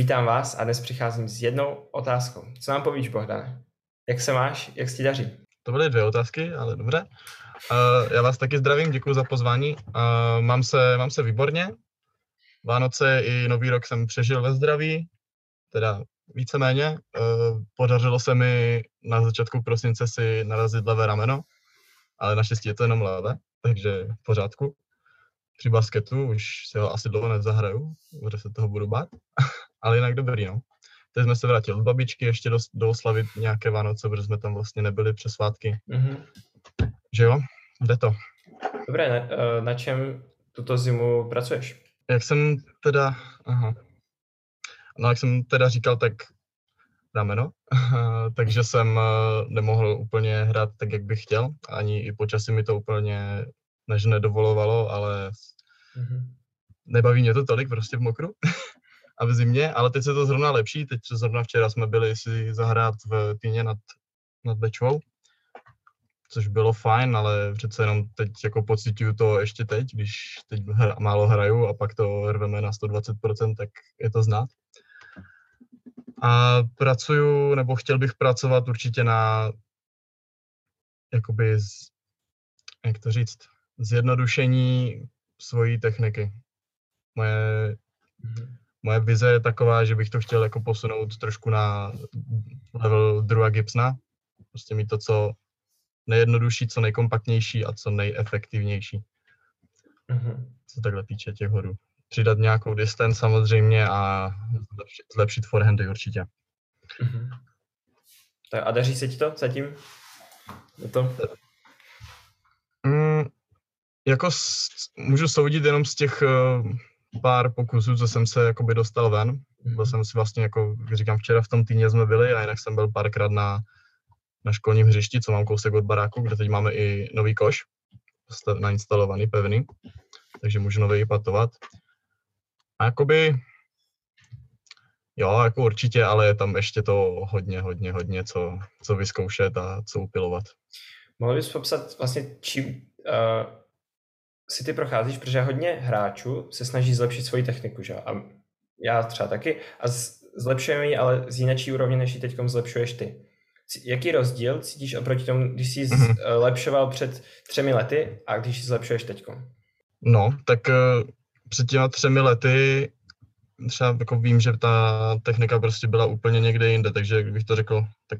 Vítám vás a dnes přicházím s jednou otázkou. Co nám povíš, Bohdane? Jak se máš? Jak se ti daří? To byly dvě otázky, ale dobře. Uh, já vás taky zdravím, děkuji za pozvání. Uh, mám, se, mám se výborně. Vánoce i Nový rok jsem přežil ve zdraví, teda víceméně. Uh, podařilo se mi na začátku prosince si narazit levé rameno, ale naštěstí je to jenom levé, takže v pořádku. Při basketu už se ho asi dlouho nezahraju, protože se toho budu bát, ale jinak dobrý, no. Teď jsme se vrátili od babičky ještě do, do oslavit nějaké Vánoce, protože jsme tam vlastně nebyli přes svátky. Mm-hmm. Že jo? Jde to. Dobré, na, eh, na čem tuto zimu pracuješ? Jak jsem teda, aha. No, jak jsem teda říkal, tak rameno, takže jsem eh, nemohl úplně hrát tak, jak bych chtěl. Ani i počasí mi to úplně než nedovolovalo, ale mm-hmm. nebaví mě to tolik prostě v mokru a v zimě, ale teď se to zrovna lepší. Teď zrovna včera jsme byli si zahrát v Týně nad, nad Bečvou, což bylo fajn, ale přece jenom teď jako pocituju to ještě teď, když teď hra, málo hraju a pak to rveme na 120%, tak je to znát. A pracuju, nebo chtěl bych pracovat určitě na jakoby, z, jak to říct, zjednodušení svojí techniky. Moje, mm-hmm. Moje vize je taková, že bych to chtěl jako posunout trošku na level druhá Gibsona. Prostě mít to, co nejjednodušší, co nejkompaktnější a co nejefektivnější. Mm-hmm. Co takhle týče těch hodů. Přidat nějakou distance samozřejmě a zlepšit, zlepšit forehandy určitě. Mm-hmm. Tak a daří se ti to zatím? Je to? Mm, jako s, můžu soudit jenom z těch uh, pár pokusů, co jsem se jakoby dostal ven. Byl mhm. jsem si vlastně, jako jak říkám, včera v tom týdně jsme byli a jinak jsem byl párkrát na, na školním hřišti, co mám kousek od baráku, kde teď máme i nový koš nainstalovaný, pevný, takže můžu nový patovat. A jakoby, jo, jako určitě, ale je tam ještě to hodně, hodně, hodně, co, co vyzkoušet a co upilovat. Mohl bys popsat vlastně, čím uh, si ty procházíš, protože hodně hráčů se snaží zlepšit svoji techniku, že? A já třeba taky. A zlepšujeme ji, ale z jiné úrovně, než ji teď zlepšuješ ty. Jaký rozdíl cítíš oproti tomu, když jsi mm-hmm. zlepšoval před třemi lety a když ji zlepšuješ teď? No, tak uh, před těma třemi lety třeba jako vím, že ta technika prostě byla úplně někde jinde, takže kdybych to řekl, tak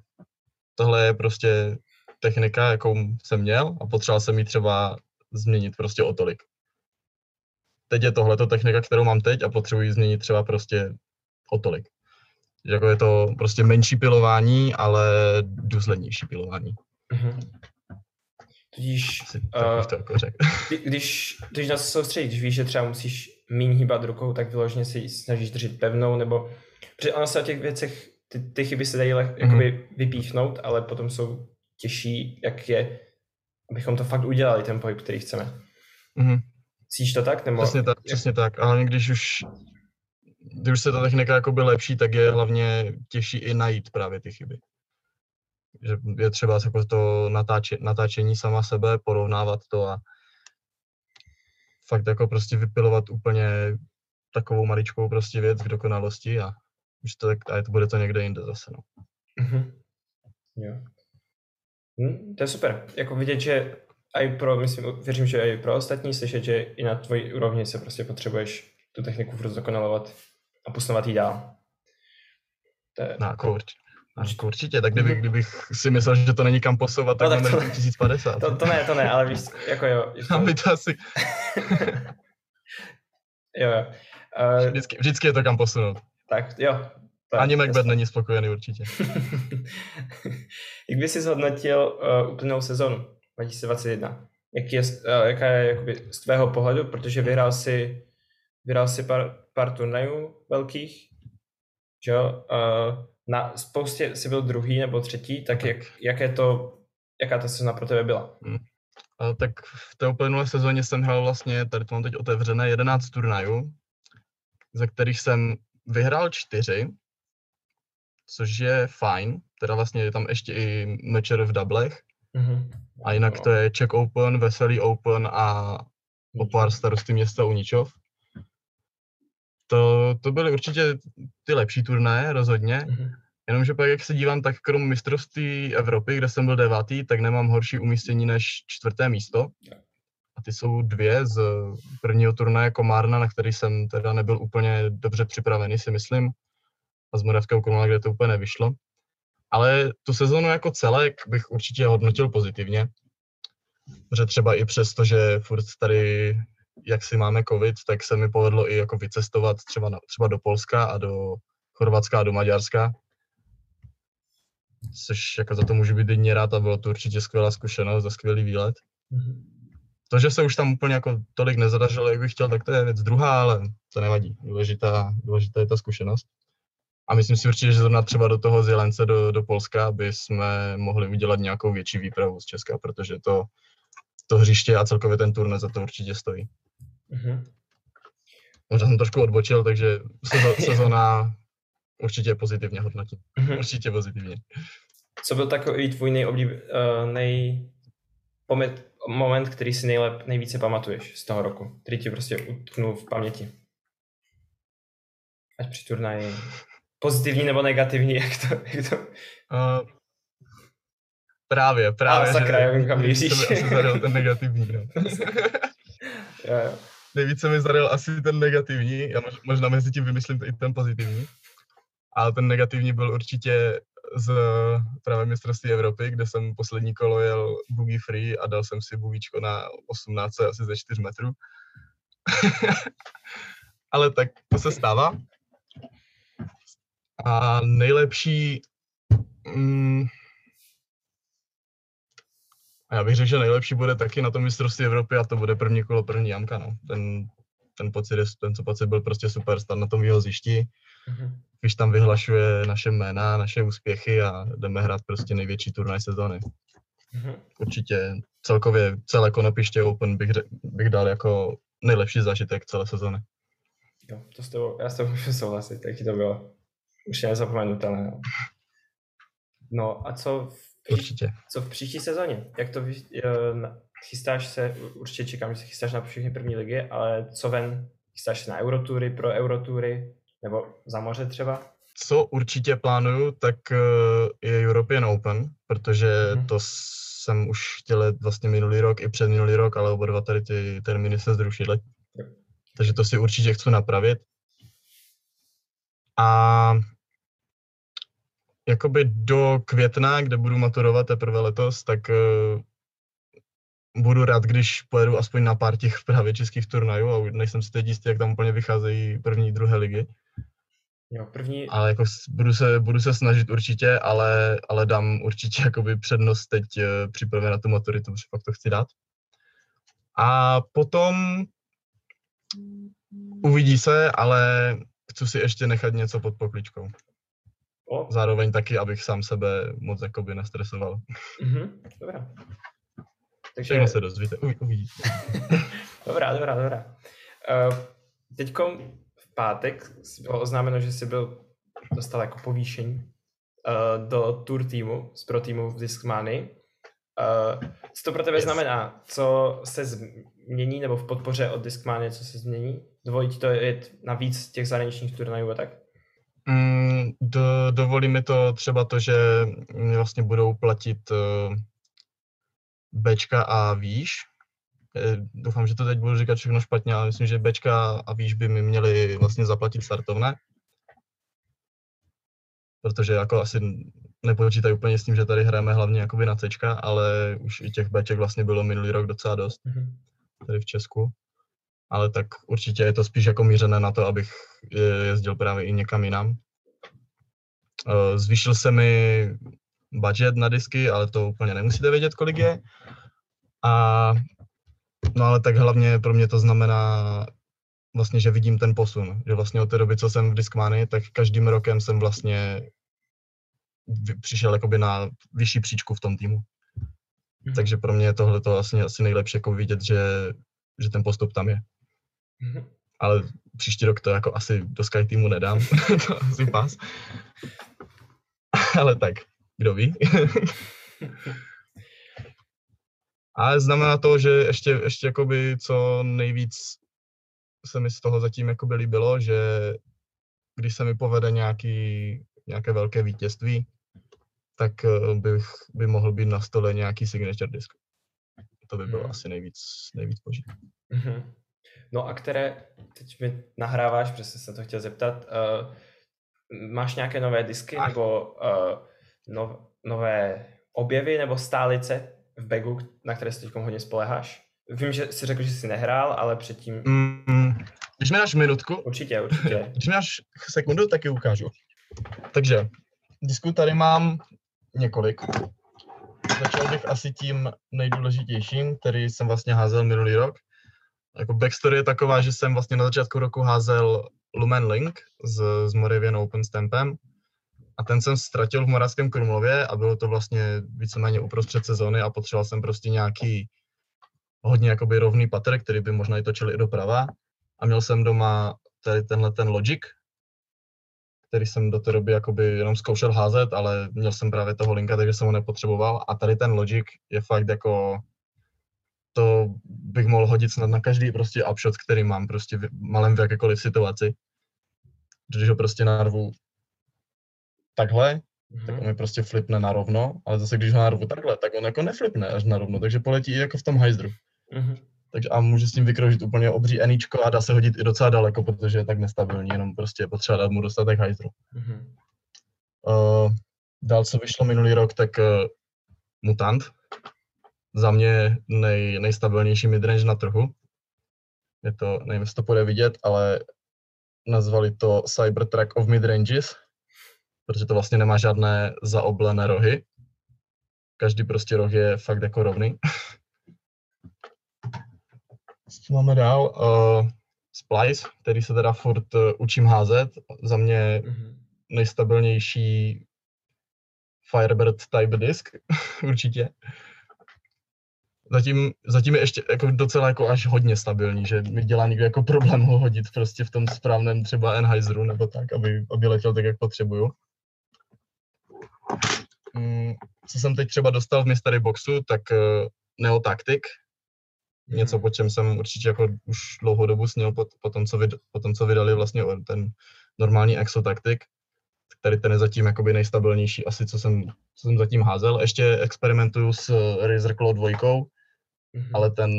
tohle je prostě technika, jakou jsem měl a potřeboval jsem ji třeba změnit prostě o tolik. Teď je tohleto technika, kterou mám teď a potřebuji změnit třeba prostě o tolik. Jako je to prostě menší pilování, ale důslednější pilování. Mm-hmm. Tudíž, uh, to jako řek. když, když na to soustředíš, když víš, že třeba musíš méně hýbat rukou, tak vyloženě si snažíš držet pevnou, nebo... Protože ono se o těch věcech, ty, ty chyby se dají leh, mm-hmm. vypíchnout, ale potom jsou těžší, jak je abychom to fakt udělali, ten pohyb, který chceme. Mm-hmm. Cítíš to tak? Nebo... Přesně tak, přesně tak. Ale když už, když už se ta technika jako by lepší, tak je hlavně těžší i najít právě ty chyby. Že je třeba jako to natáče, natáčení sama sebe, porovnávat to a fakt jako prostě vypilovat úplně takovou maličkou prostě věc k dokonalosti a už to, a to bude to někde jinde zase, no. Mm-hmm. Jo. Hmm, to je super. Jako vidět, že i pro, myslím, věřím, že i pro ostatní slyšet, že i na tvoji úrovni se prostě potřebuješ tu techniku furt zdokonalovat a posunovat ji dál. To je... No, jako určitě. Jako určitě, tak kdyby, mhm. kdybych si myslel, že to není kam posouvat, tak, no, tak to, 1050. To, to, ne, to ne, ale víš, jako jo. Tam by to asi... jo, jo. Uh, vždycky, vždycky je to kam posunout. Tak jo, tak, Ani Macbeth není spokojený určitě. Jak by si zhodnotil uh, úplnou sezonu 2021? Jak je, uh, jaká je jakoby, z tvého pohledu, protože vyhrál si, vyhrál si pár, pár turnajů velkých, že jo? Uh, na spoustě si byl druhý nebo třetí, tak jak, jaké to, jaká ta sezona pro tebe byla? Hmm. A tak v té uplynulé sezóně jsem hrál vlastně, tady to mám teď otevřené, 11 turnajů, ze kterých jsem vyhrál čtyři což je fajn. Teda vlastně je tam ještě i mečer v dublech. Mm-hmm. A jinak to je Czech Open, Veselý Open a o pár starosty města Uničov. To, to byly určitě ty lepší turnaje, rozhodně. Mm-hmm. Jenomže pak, jak se dívám, tak krom mistrovství Evropy, kde jsem byl devátý, tak nemám horší umístění než čtvrté místo. A ty jsou dvě z prvního turnaje Komárna, na který jsem teda nebyl úplně dobře připravený, si myslím. A z Moravského Krumla, kde to úplně nevyšlo. Ale tu sezonu jako celek bych určitě hodnotil pozitivně. Protože třeba i přesto, že furt tady, jak si máme covid, tak se mi povedlo i jako vycestovat třeba, na, třeba do Polska a do Chorvatska a do Maďarska. Což jako za to můžu být jedině rád a bylo to určitě skvělá zkušenost a skvělý výlet. To, že se už tam úplně jako tolik nezadařilo, jak bych chtěl, tak to je věc druhá, ale to nevadí. Důležitá, důležitá je ta zkušenost. A myslím si určitě, že zrovna třeba do toho Zjelence, do, do Polska, by jsme mohli udělat nějakou větší výpravu z Česka, protože to, to hřiště a celkově ten turné za to určitě stojí. Mm-hmm. Možná jsem trošku odbočil, takže sezona určitě pozitivně hodnotí. Mm-hmm. Určitě pozitivně. Co byl takový tvůj nejoblíb, uh, nej, moment, moment, který si nejlep, nejvíce pamatuješ z toho roku, který ti prostě utknul v paměti? Ať při turnaji pozitivní nebo negativní, jak to... Jak to... Uh, právě, právě. A sakra, já vím, kam míříš. To asi zadal ten negativní, no. jo, jo. Nejvíce mi zadal asi ten negativní, já možná mezi tím vymyslím i ten pozitivní. Ale ten negativní byl určitě z právě mistrovství Evropy, kde jsem poslední kolo jel boogie free a dal jsem si boogiečko na 18 asi ze 4 metrů. Ale tak to se stává. A nejlepší... Mm, já bych řekl, že nejlepší bude taky na tom mistrovství Evropy a to bude první kolo, první jamka. No. Ten, ten, pocit, je, ten co pocit byl prostě super, stát na tom jeho zjišti. Mm-hmm. Když tam vyhlašuje naše jména, naše úspěchy a jdeme hrát prostě největší turnaj sezóny. Mm-hmm. Určitě celkově celé Konopiště Open bych, bych dal jako nejlepší zážitek celé sezóny. Jo, to s tebou, já s tebou můžu souhlasit, taky to bylo už nezapomenutelné. No. no a co v, Určitě. co v příští sezóně? Jak to chystáš se, určitě čekám, že se chystáš na všechny první ligy, ale co ven? Chystáš se na Eurotury, pro Eurotury, nebo za moře třeba? Co určitě plánuju, tak eh, je European Open, protože mm-hmm. to jsem už chtěl vlastně minulý rok i před minulý rok, ale oba dva tady ty termíny se zrušily. Takže to si určitě chci napravit. A jakoby do května, kde budu maturovat teprve letos, tak uh, budu rád, když pojedu aspoň na pár těch právě českých turnajů a nejsem si teď jistý, jak tam úplně vycházejí první, druhé ligy. Jo, první... Ale jako budu se, budu se snažit určitě, ale, ale dám určitě jakoby přednost teď uh, přípravě na tu maturitu, protože fakt to chci dát. A potom uvidí se, ale chci si ještě nechat něco pod pokličkou. O. Zároveň taky, abych sám sebe moc jakoby nestresoval. Mhm, dobrá. Takže... Všechno se dozvíte, uvidíte. dobrá, dobrá, dobrá. Uh, teďko v pátek bylo oznámeno, že jsi byl, dostal jako povýšení uh, do tour týmu, z pro týmu v Discmany. Uh, co to pro tebe yes. znamená? Co se změní, nebo v podpoře od Discmany, co se změní? Dovolí ti to jet na víc těch zahraničních turnajů a tak? Mm, do, dovolí mi to třeba to, že mě vlastně budou platit uh, Bčka a výš. E, doufám, že to teď budu říkat všechno špatně, ale myslím, že Bčka a výš by mi měli vlastně zaplatit startovné. Protože jako asi nepočítají úplně s tím, že tady hrajeme hlavně jakoby na C, ale už i těch Bček vlastně bylo minulý rok docela dost mm-hmm. tady v Česku ale tak určitě je to spíš jako mířené na to, abych jezdil právě i někam jinam. Eh, zvýšil se mi budget na disky, ale to úplně nemusíte vědět, kolik je. A no ale tak hlavně pro mě to znamená vlastně, že vidím ten posun. Že vlastně od té doby, co jsem v Discmany, tak každým rokem jsem vlastně přišel jakoby na vyšší příčku v tom týmu. Mm-hmm. Takže pro mě je tohle to vlastně asi nejlepší jako vidět, že, že ten postup tam je. Mm-hmm. Ale příští rok to jako asi do Sky Teamu nedám, to asi pas. Ale tak, kdo ví. Ale znamená to, že ještě, ještě jakoby co nejvíc se mi z toho zatím jako líbilo, že když se mi povede nějaký, nějaké velké vítězství, tak eh, bych, by mohl být na stole nějaký signature disk. To by bylo hmm. asi nejvíc, nejvíc boží. Mm-hmm. No a které, teď mi nahráváš, přesně jsem to chtěl zeptat, uh, máš nějaké nové disky Ach. nebo uh, no, nové objevy nebo stálice v bagu, na které se teď hodně spoleháš? Vím, že jsi řekl, že jsi nehrál, ale předtím... Mm, když mi dáš minutku... Určitě, určitě. Když mi dáš sekundu, tak ji ukážu. Takže, disku tady mám několik. Začal bych asi tím nejdůležitějším, který jsem vlastně házel minulý rok. Jako backstory je taková, že jsem vlastně na začátku roku házel Lumen Link s, s Moravian Open Stampem a ten jsem ztratil v Moravském Krumlově a bylo to vlastně víceméně uprostřed sezóny a potřeboval jsem prostě nějaký hodně jakoby rovný patr, který by možná i točil i doprava. A měl jsem doma tady tenhle ten Logic, který jsem do té doby jakoby jenom zkoušel házet, ale měl jsem právě toho linka, takže jsem ho nepotřeboval. A tady ten Logic je fakt jako, to bych mohl hodit snad na každý prostě upshot, který mám prostě v malém v jakékoliv situaci. Když ho prostě narvu takhle, mm-hmm. tak on mi prostě flipne na rovno, ale zase když ho narvu takhle, tak on jako neflipne až na rovno, takže poletí jako v tom hajzdru. Mm-hmm. Takže a může s tím vykrožit úplně obří eníčko a dá se hodit i docela daleko, protože je tak nestabilní, jenom prostě je potřeba dát mu dostatek hajzdru. Mm-hmm. Uh, dál, co vyšlo minulý rok, tak uh, Mutant. Za mě nej, nejstabilnější midrange na trhu. Je to, nevím, jestli to bude vidět, ale nazvali to Cybertruck of Midranges, protože to vlastně nemá žádné zaoblené rohy. Každý prostě roh je fakt jako rovný. Co máme dál? Uh, Splice, který se teda furt uh, učím házet. Za mě mm-hmm. nejstabilnější Firebird type disk, určitě. Zatím, zatím je ještě jako docela jako až hodně stabilní, že mi dělá někdo jako problém ho hodit prostě v tom správném třeba Enheiseru nebo tak, aby, aby letěl tak, jak potřebuju. Mm, co jsem teď třeba dostal v Mystery Boxu, tak uh, Neo Tactic, něco, po čem jsem určitě jako už dlouhou dobu snil po, po, tom, co vyd, po tom, co vydali vlastně ten normální exotaktik. Tady ten je zatím jakoby nejstabilnější asi, co jsem, co jsem zatím házel. Ještě experimentuju s Razer Claw 2, mm-hmm. ale ten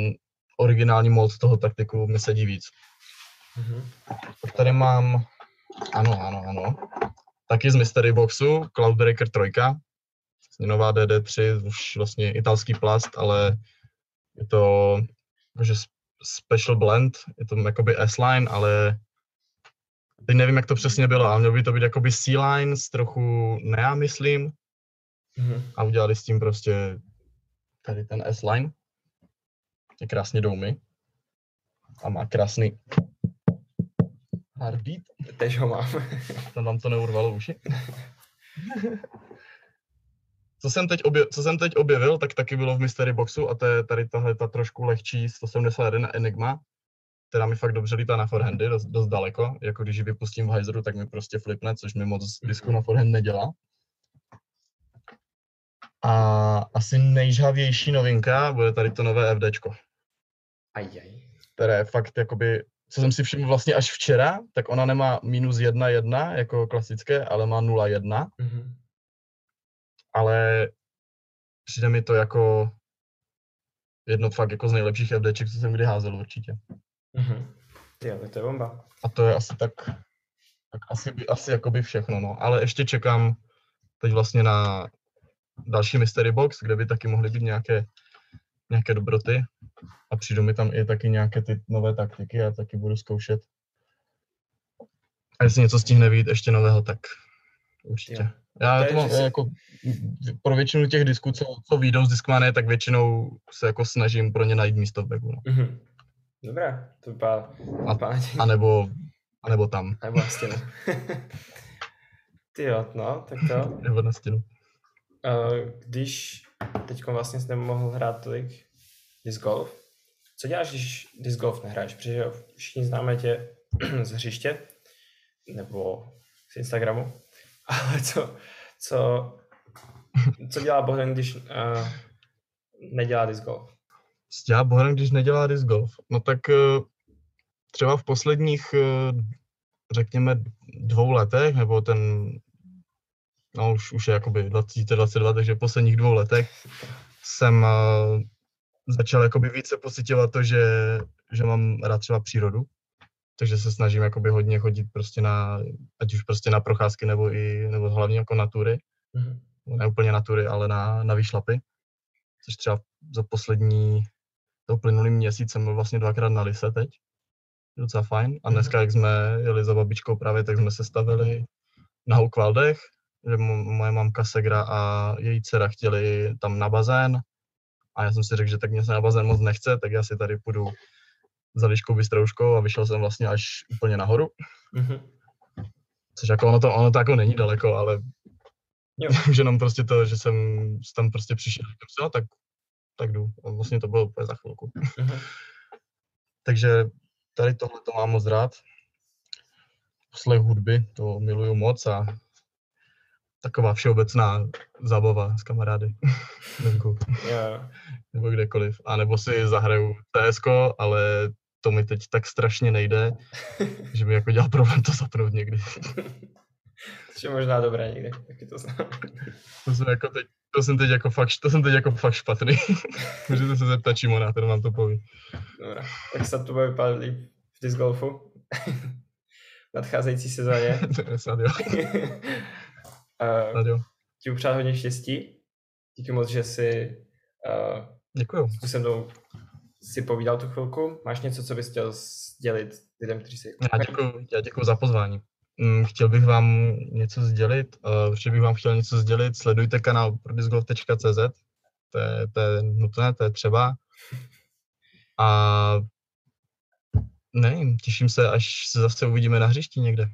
originální mod toho taktiku mi sedí víc. Mm-hmm. Tady mám, ano, ano, ano, taky z Mystery Boxu, Cloudbreaker 3, vlastně nová DD3, už vlastně italský plast, ale je to jakože special blend, je to jakoby S-line, ale teď nevím, jak to přesně bylo, ale mělo by to být jakoby C-line s trochu nea, myslím. Mm-hmm. A udělali s tím prostě tady ten S-line. Je krásně doumy. A má krásný heartbeat. Tež ho mám. Tam vám to neurvalo uši. Co jsem, teď obje, co jsem teď objevil, tak taky bylo v Mystery Boxu a to je tady tahle ta trošku lehčí 171 Enigma, která mi fakt dobře lítá na forehandy, dost, dost daleko. Jako když ji vypustím v hyzeru, tak mi prostě flipne, což mi moc disku na forehand nedělá. A asi nejžhavější novinka bude tady to nové FDčko. Ajaj. Které fakt jakoby, co jsem si všiml vlastně až včera, tak ona nemá minus 1,1 jako klasické, ale má 0,1. Mm-hmm ale přijde mi to jako jedno fakt jako z nejlepších FDček, co jsem kdy házel určitě. Mm-hmm. Jo, to je bomba. A to je asi tak, tak asi, asi jakoby všechno, no. Ale ještě čekám teď vlastně na další Mystery Box, kde by taky mohly být nějaké, nějaké dobroty. A přijdu mi tam i taky nějaké ty nové taktiky a taky budu zkoušet. A jestli něco stihne být ještě nového, tak určitě. Jo. Já to mám jsi... jako pro většinu těch disků, co, co výjdou z Discmanie, tak většinou se jako snažím pro ně najít místo v bagu. No. Mm-hmm. Dobré, to vypadá... A, a, nebo, a nebo tam. A nebo na stěnu. Ty jo, no, tak to. nebo na stěnu. Uh, když teď vlastně jsi nemohl hrát tolik disc golf, co děláš, když disc golf nehráš? Protože všichni známe tě z hřiště nebo z Instagramu, ale co, co, co dělá Bohdan, když uh, nedělá disc golf? Co dělá Bohdan, když nedělá disc golf? No tak uh, třeba v posledních, eh, řekněme, dvou letech, nebo ten, no už, už je jakoby 2022, takže v posledních dvou letech jsem uh, začal jakoby více pocitovat to, že, že mám rád třeba přírodu, takže se snažím jakoby hodně chodit prostě na, ať už prostě na procházky nebo i, nebo hlavně jako na tury. Mm-hmm. Ne úplně na tury, ale na, na výšlapy. Což třeba za poslední, to uplynulý měsíc jsem byl vlastně dvakrát na Lise teď. Docela fajn. A mhm. dneska, jak jsme jeli za babičkou právě, tak jsme se stavili na Houkvaldech, že moje mamka Segra a její dcera chtěli tam na bazén. A já jsem si řekl, že tak mě se na bazén moc nechce, tak já si tady půjdu za Liškou Bystrouškou a vyšel jsem vlastně až úplně nahoru. Mm-hmm. Což jako ono to, ono to jako není daleko, ale jo. už jenom prostě to, že jsem tam prostě přišel, říkám tak, tak jdu. A vlastně to bylo úplně za chvilku. Mm-hmm. Takže tady tohle to mám moc rád. Poslech hudby, to miluju moc a taková všeobecná zábava s kamarády. Venku. Yeah. nebo kdekoliv. A nebo si zahraju TSK, ale to mi teď tak strašně nejde, že mi jako dělá problém to zapnout někdy. Což je možná dobré někdy, taky to znám. To jsem, jako teď, to jsem teď jako fakt, to jsem teď jako fakt špatný. Můžete se zeptat Šimona, ten vám to poví. Dobrá, tak se to bude vypadat líp v disc golfu. nadcházející sezóně. Snad jo. Jo. Ti upřát hodně štěstí. Díky moc, že jsi uh, Děkuju. se mnou si povídal tu chvilku. Máš něco, co bys chtěl sdělit lidem, kteří si... Já děkuji, já děkuji za pozvání. Mm, chtěl bych vám něco sdělit, uh, určitě bych vám chtěl něco sdělit, sledujte kanál prodisgolf.cz, to je, to je nutné, to je třeba. A nevím, těším se, až se zase uvidíme na hřišti někde.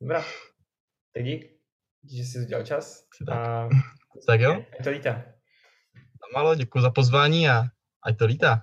Dobrá, tak dík, že jsi udělal čas. Tak. A... tak jo. Ať to lítá. Malo, děkuji za pozvání a ať to lítá.